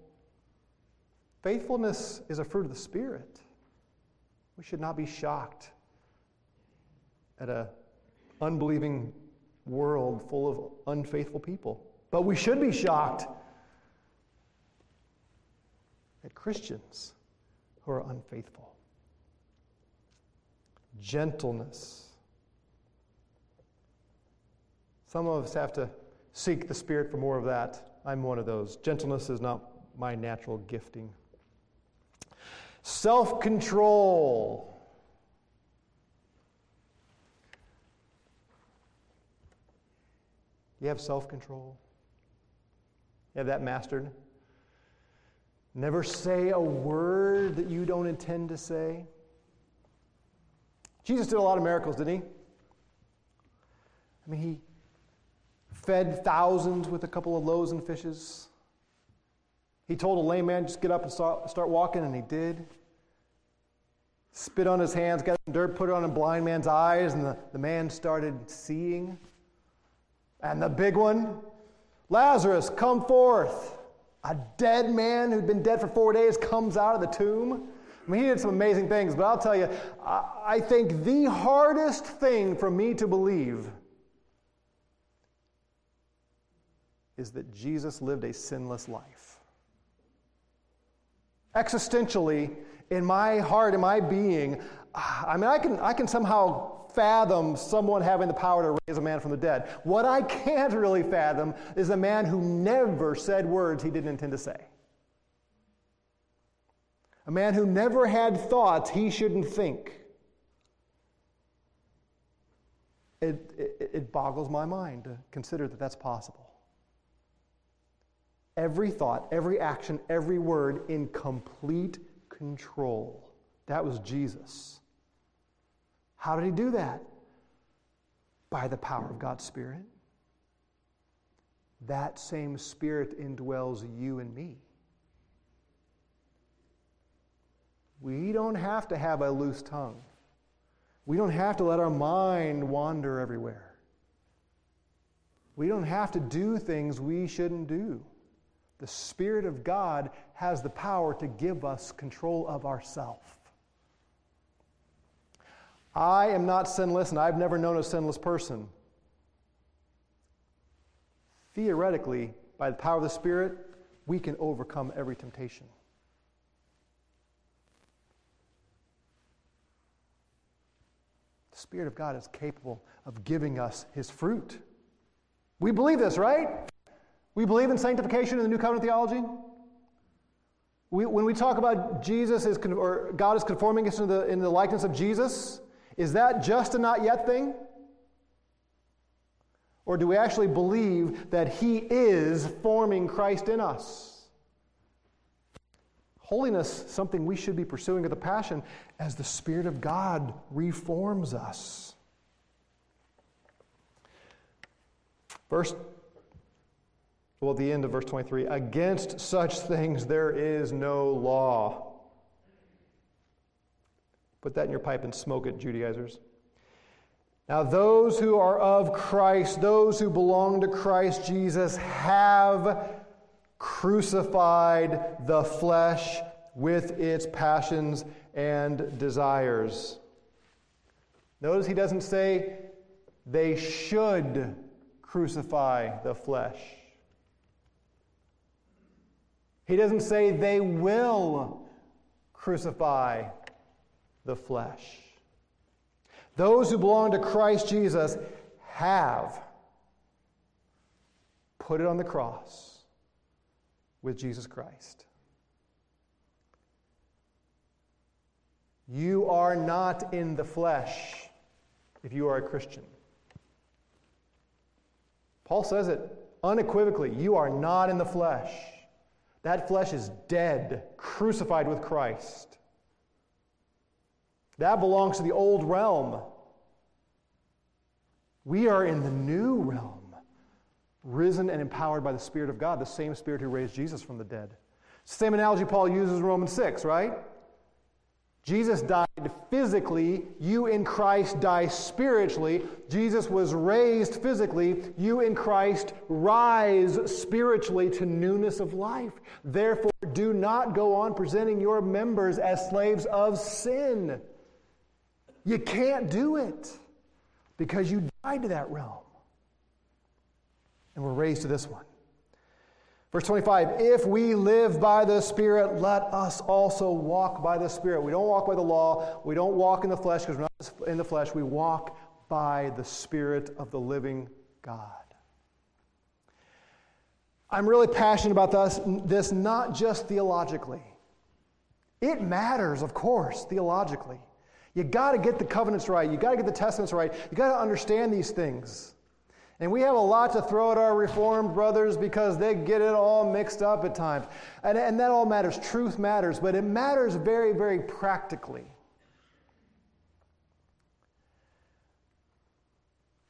Faithfulness is a fruit of the Spirit. We should not be shocked at an unbelieving world full of unfaithful people. But we should be shocked at Christians who are unfaithful. Gentleness. Some of us have to seek the Spirit for more of that. I'm one of those. Gentleness is not my natural gifting. Self control. You have self control. You have that mastered. Never say a word that you don't intend to say. Jesus did a lot of miracles, didn't he? I mean, he fed thousands with a couple of loaves and fishes. He told a lame man, just get up and start, walking, and he did. Spit on his hands, got some dirt, put it on a blind man's eyes, and the, the man started seeing. And the big one, Lazarus, come forth. A dead man who'd been dead for four days comes out of the tomb. I mean, he did some amazing things, but I'll tell you, I, think the hardest thing for me to believe is that Jesus lived a sinless life existentially in my heart, in my being, I mean, I can, I can somehow fathom someone having the power to raise a man from the dead. What I can't really fathom is a man who never said words he didn't intend to say. A man who never had thoughts he shouldn't think. It, it, it boggles my mind to consider that that's possible every thought, every action, every word in complete control. That was Jesus. How did he do that? By the power of God's Spirit. That same Spirit indwells you and me. We don't have to have a loose tongue. We don't have to let our mind wander everywhere. We don't have to do things we shouldn't do. The Spirit of God has the power to give us control of ourself. I am not sinless, and I've never known a sinless person. Theoretically, by the power of the Spirit, we can overcome every temptation. Spirit of God is capable of giving us His fruit. We believe this, right? We believe in sanctification in the New Covenant theology. We, when we talk about Jesus is, or God is conforming us into the, into the likeness of Jesus, is that just a not yet thing? Or do we actually believe that He is forming Christ in us? Holiness, something we should be pursuing with a passion as the Spirit of God reforms us. Verse well, at the end of verse 23, against such things there is no law. Put that in your pipe and smoke it, Judaizers. Now, those who are of Christ, those who belong to Christ Jesus, have crucified the flesh with its passions and desires. Notice he doesn't say they should crucify the flesh. He doesn't say they will crucify the flesh. Those who belong to Christ Jesus have put it on the cross with Jesus Christ. You are not in the flesh if you are a Christian. Paul says it unequivocally you are not in the flesh. That flesh is dead, crucified with Christ. That belongs to the old realm. We are in the new realm, risen and empowered by the Spirit of God, the same Spirit who raised Jesus from the dead. Same analogy Paul uses in Romans 6, right? Jesus died physically, you in Christ die spiritually. Jesus was raised physically, you in Christ rise spiritually to newness of life. Therefore, do not go on presenting your members as slaves of sin. You can't do it because you died to that realm. And we're raised to this one. Verse 25, if we live by the Spirit, let us also walk by the Spirit. We don't walk by the law. We don't walk in the flesh because we're not in the flesh. We walk by the Spirit of the living God. I'm really passionate about this, this not just theologically. It matters, of course, theologically. You got to get the covenants right. You got to get the testaments right. You got to understand these things. And we have a lot to throw at our Reformed brothers because they get it all mixed up at times. And, and that all matters. Truth matters, but it matters very, very practically.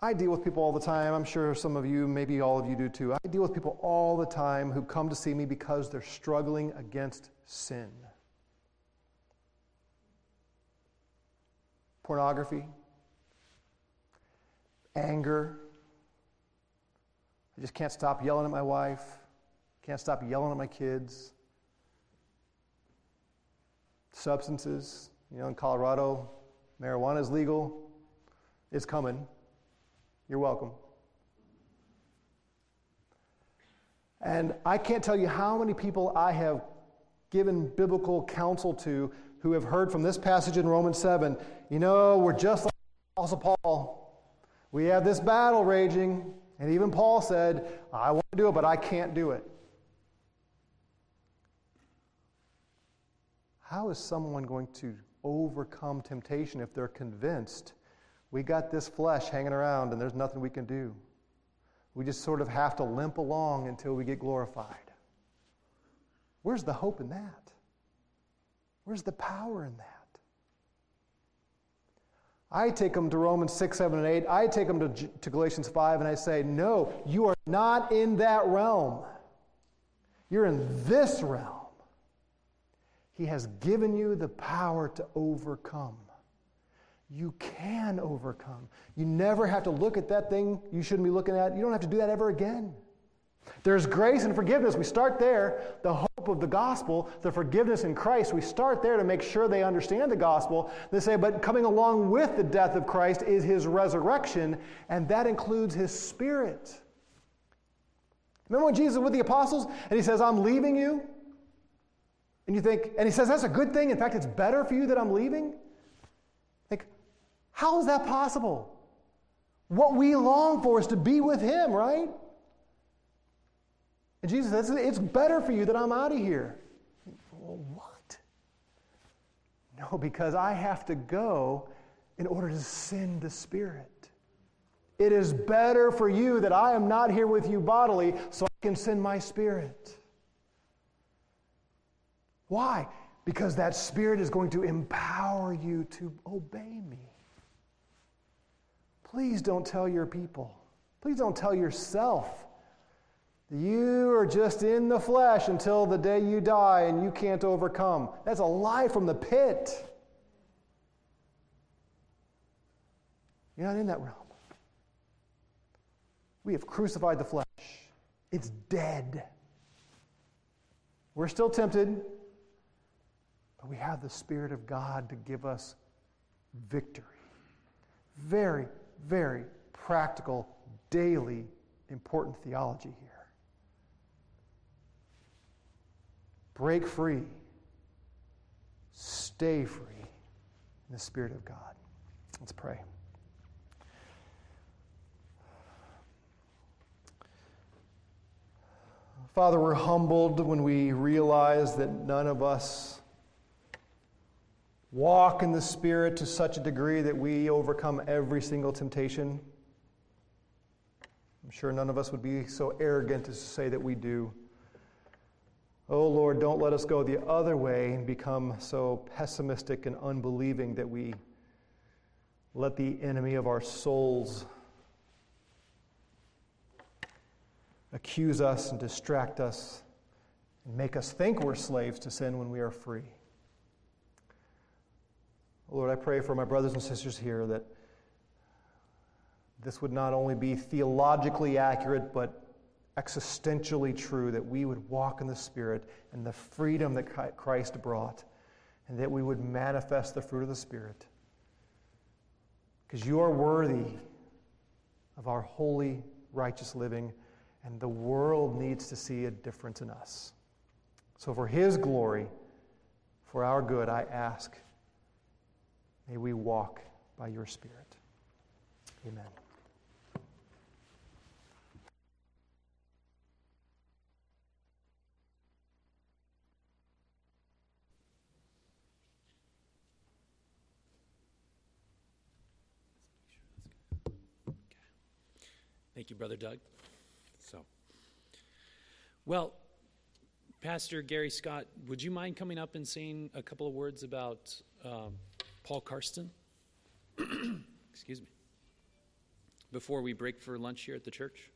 I deal with people all the time. I'm sure some of you, maybe all of you do too. I deal with people all the time who come to see me because they're struggling against sin. Pornography, anger, I just can't stop yelling at my wife, can't stop yelling at my kids. Substances, you know, in Colorado, marijuana is legal. It's coming. You're welcome. And I can't tell you how many people I have given biblical counsel to who have heard from this passage in Romans 7. You know, we're just like Apostle Paul. We have this battle raging. And even Paul said, I want to do it, but I can't do it. How is someone going to overcome temptation if they're convinced we got this flesh hanging around and there's nothing we can do? We just sort of have to limp along until we get glorified. Where's the hope in that? Where's the power in that? I take them to Romans 6, 7, and 8. I take them to, to Galatians 5, and I say, No, you are not in that realm. You're in this realm. He has given you the power to overcome. You can overcome. You never have to look at that thing you shouldn't be looking at. You don't have to do that ever again. There's grace and forgiveness. We start there. The hope of the gospel, the forgiveness in Christ, we start there to make sure they understand the gospel. They say, but coming along with the death of Christ is his resurrection, and that includes his spirit. Remember when Jesus was with the apostles and he says, I'm leaving you? And you think, and he says, that's a good thing. In fact, it's better for you that I'm leaving. Think, how is that possible? What we long for is to be with him, right? And Jesus says, It's better for you that I'm out of here. Well, what? No, because I have to go in order to send the Spirit. It is better for you that I am not here with you bodily so I can send my Spirit. Why? Because that Spirit is going to empower you to obey me. Please don't tell your people. Please don't tell yourself you are just in the flesh until the day you die and you can't overcome. That's a lie from the pit. You're not in that realm. We have crucified the flesh, it's dead. We're still tempted, but we have the Spirit of God to give us victory. Very, very practical, daily, important theology here. Break free. Stay free in the Spirit of God. Let's pray. Father, we're humbled when we realize that none of us walk in the Spirit to such a degree that we overcome every single temptation. I'm sure none of us would be so arrogant as to say that we do. Oh Lord, don't let us go the other way and become so pessimistic and unbelieving that we let the enemy of our souls accuse us and distract us and make us think we're slaves to sin when we are free. Lord, I pray for my brothers and sisters here that this would not only be theologically accurate, but existentially true, that we would walk in the Spirit and the freedom that Christ brought, and that we would manifest the fruit of the Spirit. Because you are worthy of our holy, righteous living, and the world needs to see a difference in us. So, for His glory, for our good, I ask, may we walk by your Spirit. Amen. Thank you, Brother Doug. So, well, Pastor Gary Scott, would you mind coming up and saying a couple of words about um, Paul Karsten? (clears throat) Excuse me. Before we break for lunch here at the church?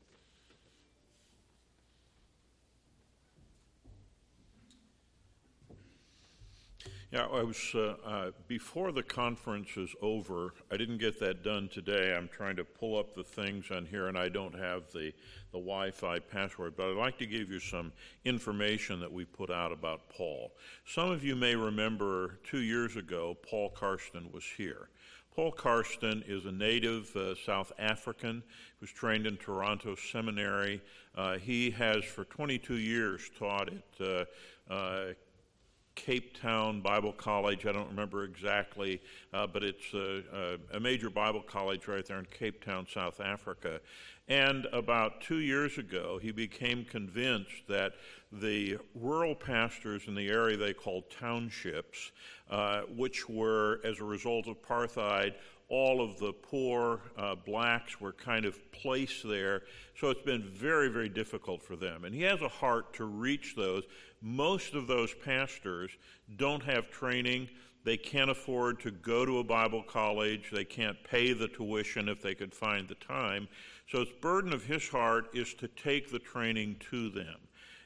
Yeah, I was, uh, uh, before the conference is over, I didn't get that done today. I'm trying to pull up the things on here and I don't have the, the Wi Fi password, but I'd like to give you some information that we put out about Paul. Some of you may remember two years ago, Paul Karsten was here. Paul Karsten is a native uh, South African, he was trained in Toronto Seminary. Uh, he has for 22 years taught at uh, uh Cape Town Bible College. I don't remember exactly, uh, but it's a, a, major Bible college right there in Cape Town, South Africa. And about two years ago, he became convinced that the rural pastors in the area they called townships, uh, which were, as a result of apartheid, all of the poor uh, blacks were kind of placed there. So it's been very, very difficult for them. And he has a heart to reach those. Most of those pastors don't have training. They can't afford to go to a Bible college. They can't pay the tuition if they could find the time. So its burden of his heart is to take the training to them.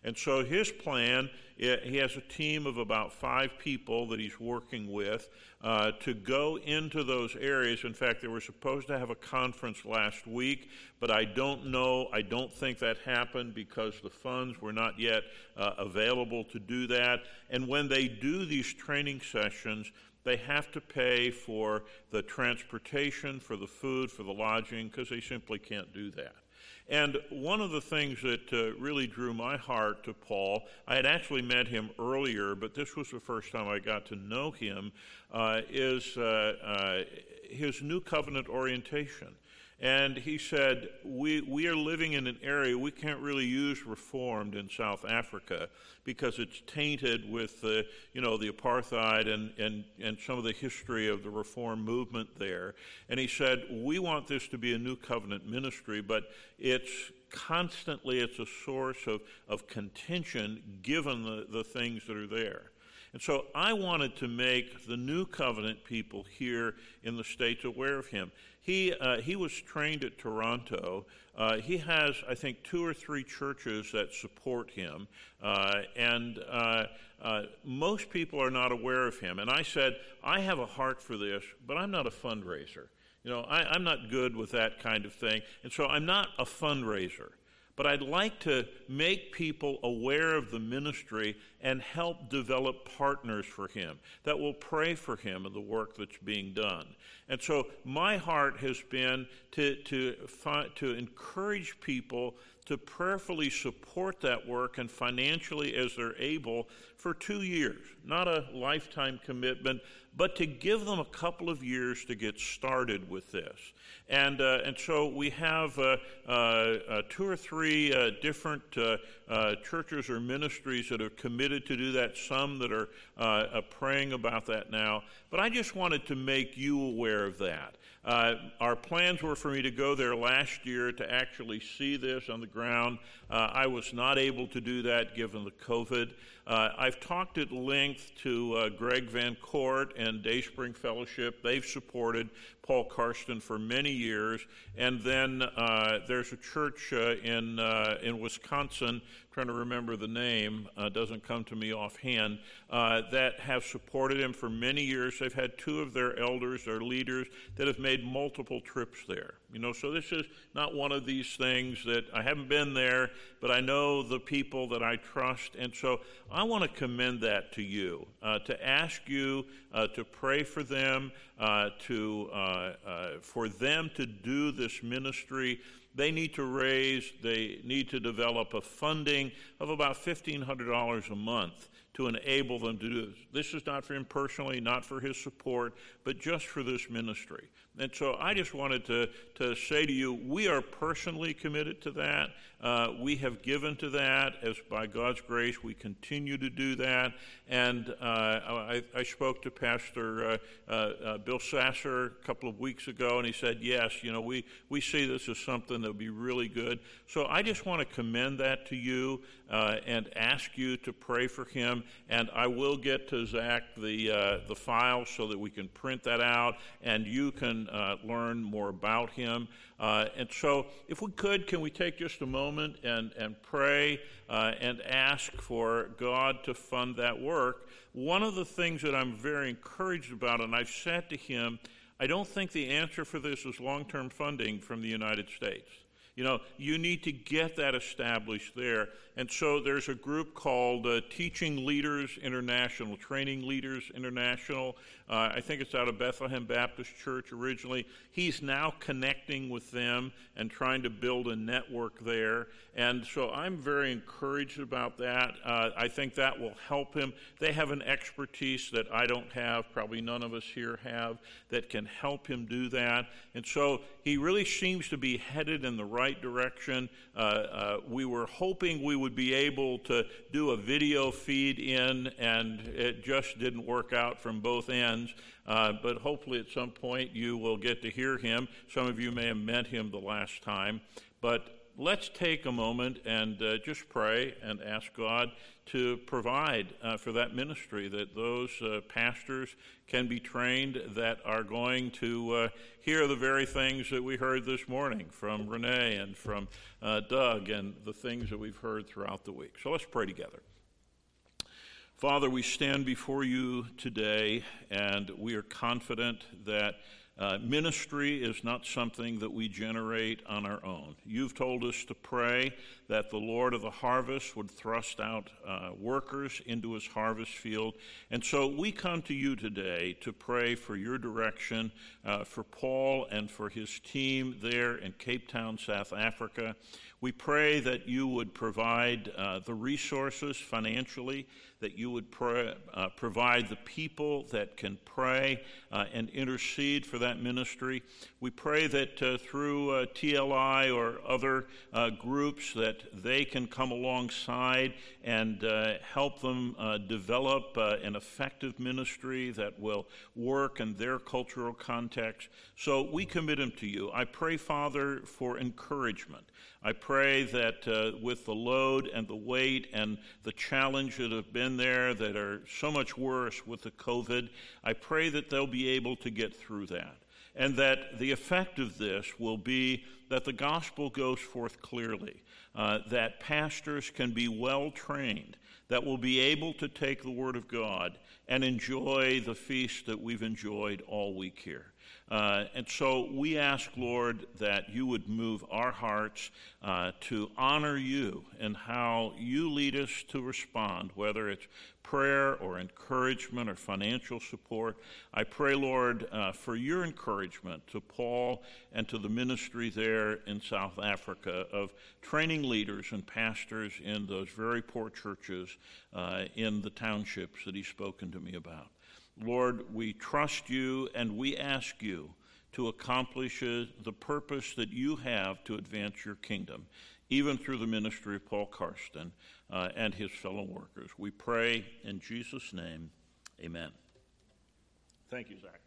And so his plan, he has a team of about five people that he's working with uh, to go into those areas. In fact, they were supposed to have a conference last week, but I don't know, I don't think that happened because the funds were not yet uh, available to do that. And when they do these training sessions, they have to pay for the transportation, for the food, for the lodging, because they simply can't do that. And one of the things that uh, really drew my heart to Paul, I had actually met him earlier, but this was the first time I got to know him, uh, is uh, uh his new covenant orientation. And he said, we, we are living in an area we can't really use reformed in South Africa because it's tainted with the, you know, the apartheid and, and, and some of the history of the reform movement there. And he said, we want this to be a new covenant ministry, but it's constantly, it's a source of, of contention given the, the things that are there. And so I wanted to make the new covenant people here in the States aware of him. He, uh, he was trained at Toronto. Uh, he has, I think, two or three churches that support him. Uh, and uh, uh, most people are not aware of him. And I said, I have a heart for this, but I'm not a fundraiser. You know, I, I'm not good with that kind of thing. And so I'm not a fundraiser but I'd like to make people aware of the ministry and help develop partners for him that will pray for him and the work that's being done. And so my heart has been to, to, to encourage people to prayerfully support that work and financially as they're able for two years. Not a lifetime commitment, but to give them a couple of years to get started with this. And, uh, and so we have uh, uh, two or three different churches or ministries that are committed to do that, some that are praying about that now. But I just wanted to make you aware of that. Uh, our plans were for me to go there last year to actually see this on the ground. Uh, I was not able to do that given the COVID. Uh, I've talked at length to Greg Van Court and Dayspring Fellowship. They've supported Paul Karsten for many years. And then uh, there's a church uh, in, uh, in Wisconsin, trying to remember the name, uh, doesn't come to me offhand, uh, that have supported him for many years. They've had two of their elders, their leaders, that have made multiple trips there. You know, so this is not one of these things that I haven't been there, but I know the people that I trust. And so I want to commend that to you, uh, to ask you uh, to pray for them, uh, to, uh, for them to do this ministry. They need to raise, they need to develop a funding of about $1,500 a month to enable them to do this. This is not for him personally, not for his support, but just for this ministry. And so I just wanted to, to say to you, we are personally committed to that. Uh, we have given to that as by God's grace we continue to do that. And uh, I, I, spoke to Pastor uh, uh, uh, Bill Sasser a couple of weeks ago, and he said, yes, you know, we, we see this as something that would be really good. So I just want to commend that to you uh, and ask you to pray for him. And I will get to Zach the, the file so that we can print that out and you can learn more about him. Uh, and so, if we could, can we take just a moment and, and pray uh, and ask for God to fund that work? One of the things that I'm very encouraged about, and I've said to him, I don't think the answer for this is long term funding from the United States. You know, you need to get that established there. And so there's a group called uh, Teaching Leaders International, Training Leaders International. Uh, I think it's out of Bethlehem Baptist Church originally. He's now connecting with them and trying to build a network there. And so I'm very encouraged about that. Uh, I think that will help him. They have an expertise that I don't have, probably none of us here have, that can help him do that. And so he really seems to be headed in the right direction. Uh, uh, we were hoping we would be able to do a video feed in, and it just didn't work out from both ends. Uh, but hopefully, at some point, you will get to hear him. Some of you may have met him the last time. But let's take a moment and uh, just pray and ask God to provide uh, for that ministry, that those uh, pastors can be trained that are going to uh, hear the very things that we heard this morning from Renee and from uh, Doug and the things that we've heard throughout the week. So let's pray together. Father, we stand before you today and we are confident that uh, ministry is not something that we generate on our own. You've told us to pray that the Lord of the harvest would thrust out uh, workers into his harvest field. And so we come to you today to pray for your direction uh, for Paul and for his team there in Cape Town, South Africa. We pray that you would provide uh, the resources financially that you would uh, provide the people that can pray uh, and intercede for that ministry. We pray that uh, through uh, TLI or other uh, groups that they can come alongside and help them develop an effective ministry that will work in their cultural context. So we commit them to you. I pray, Father, for encouragement. I pray that uh, with the load and the weight and the challenge that have been there that are so much worse with the COVID, I pray that they'll be able to get through that. And that the effect of this will be that the gospel goes forth clearly, uh, that pastors can be well trained, that will be able to take the Word of God and enjoy the feast that we've enjoyed all week here. Uh, and so we ask, Lord, that you would move our hearts uh, to honor you and how you lead us to respond, whether it's prayer or encouragement or financial support. I pray, Lord, uh, for your encouragement to Paul and to the ministry there in South Africa of training leaders and pastors in those very poor churches uh, in the townships that he's spoken to me about. Lord, we trust you and we ask you to accomplish uh, the purpose that you have to advance your kingdom, even through the ministry of Paul Karsten uh, and his fellow workers. We pray in Jesus' name, amen. Thank you, Zach.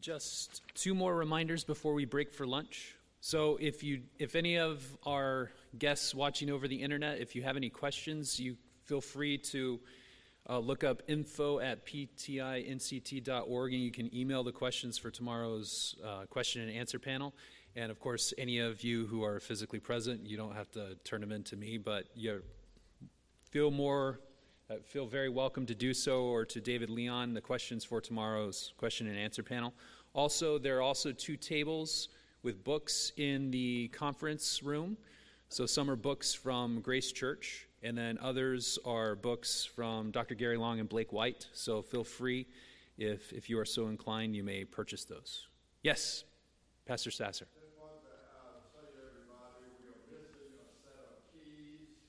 Just two more reminders before we break for lunch. So if you if any of our guests watching over the internet, if you have any questions, you feel free to uh, look up info at ptinct.org and you can email the questions for tomorrow's uh, question and answer panel. And of course, any of you who are physically present, you don't have to turn them in to me, but you feel more, uh, feel very welcome to do so, or to David Leon, the questions for tomorrow's question and answer panel. Also, there are also two tables with books in the conference room. So some are books from Grace Church, and then others are books from Dr. Gary Long and Blake White. So feel free, if, if you are so inclined, you may purchase those. Yes, Pastor Sasser.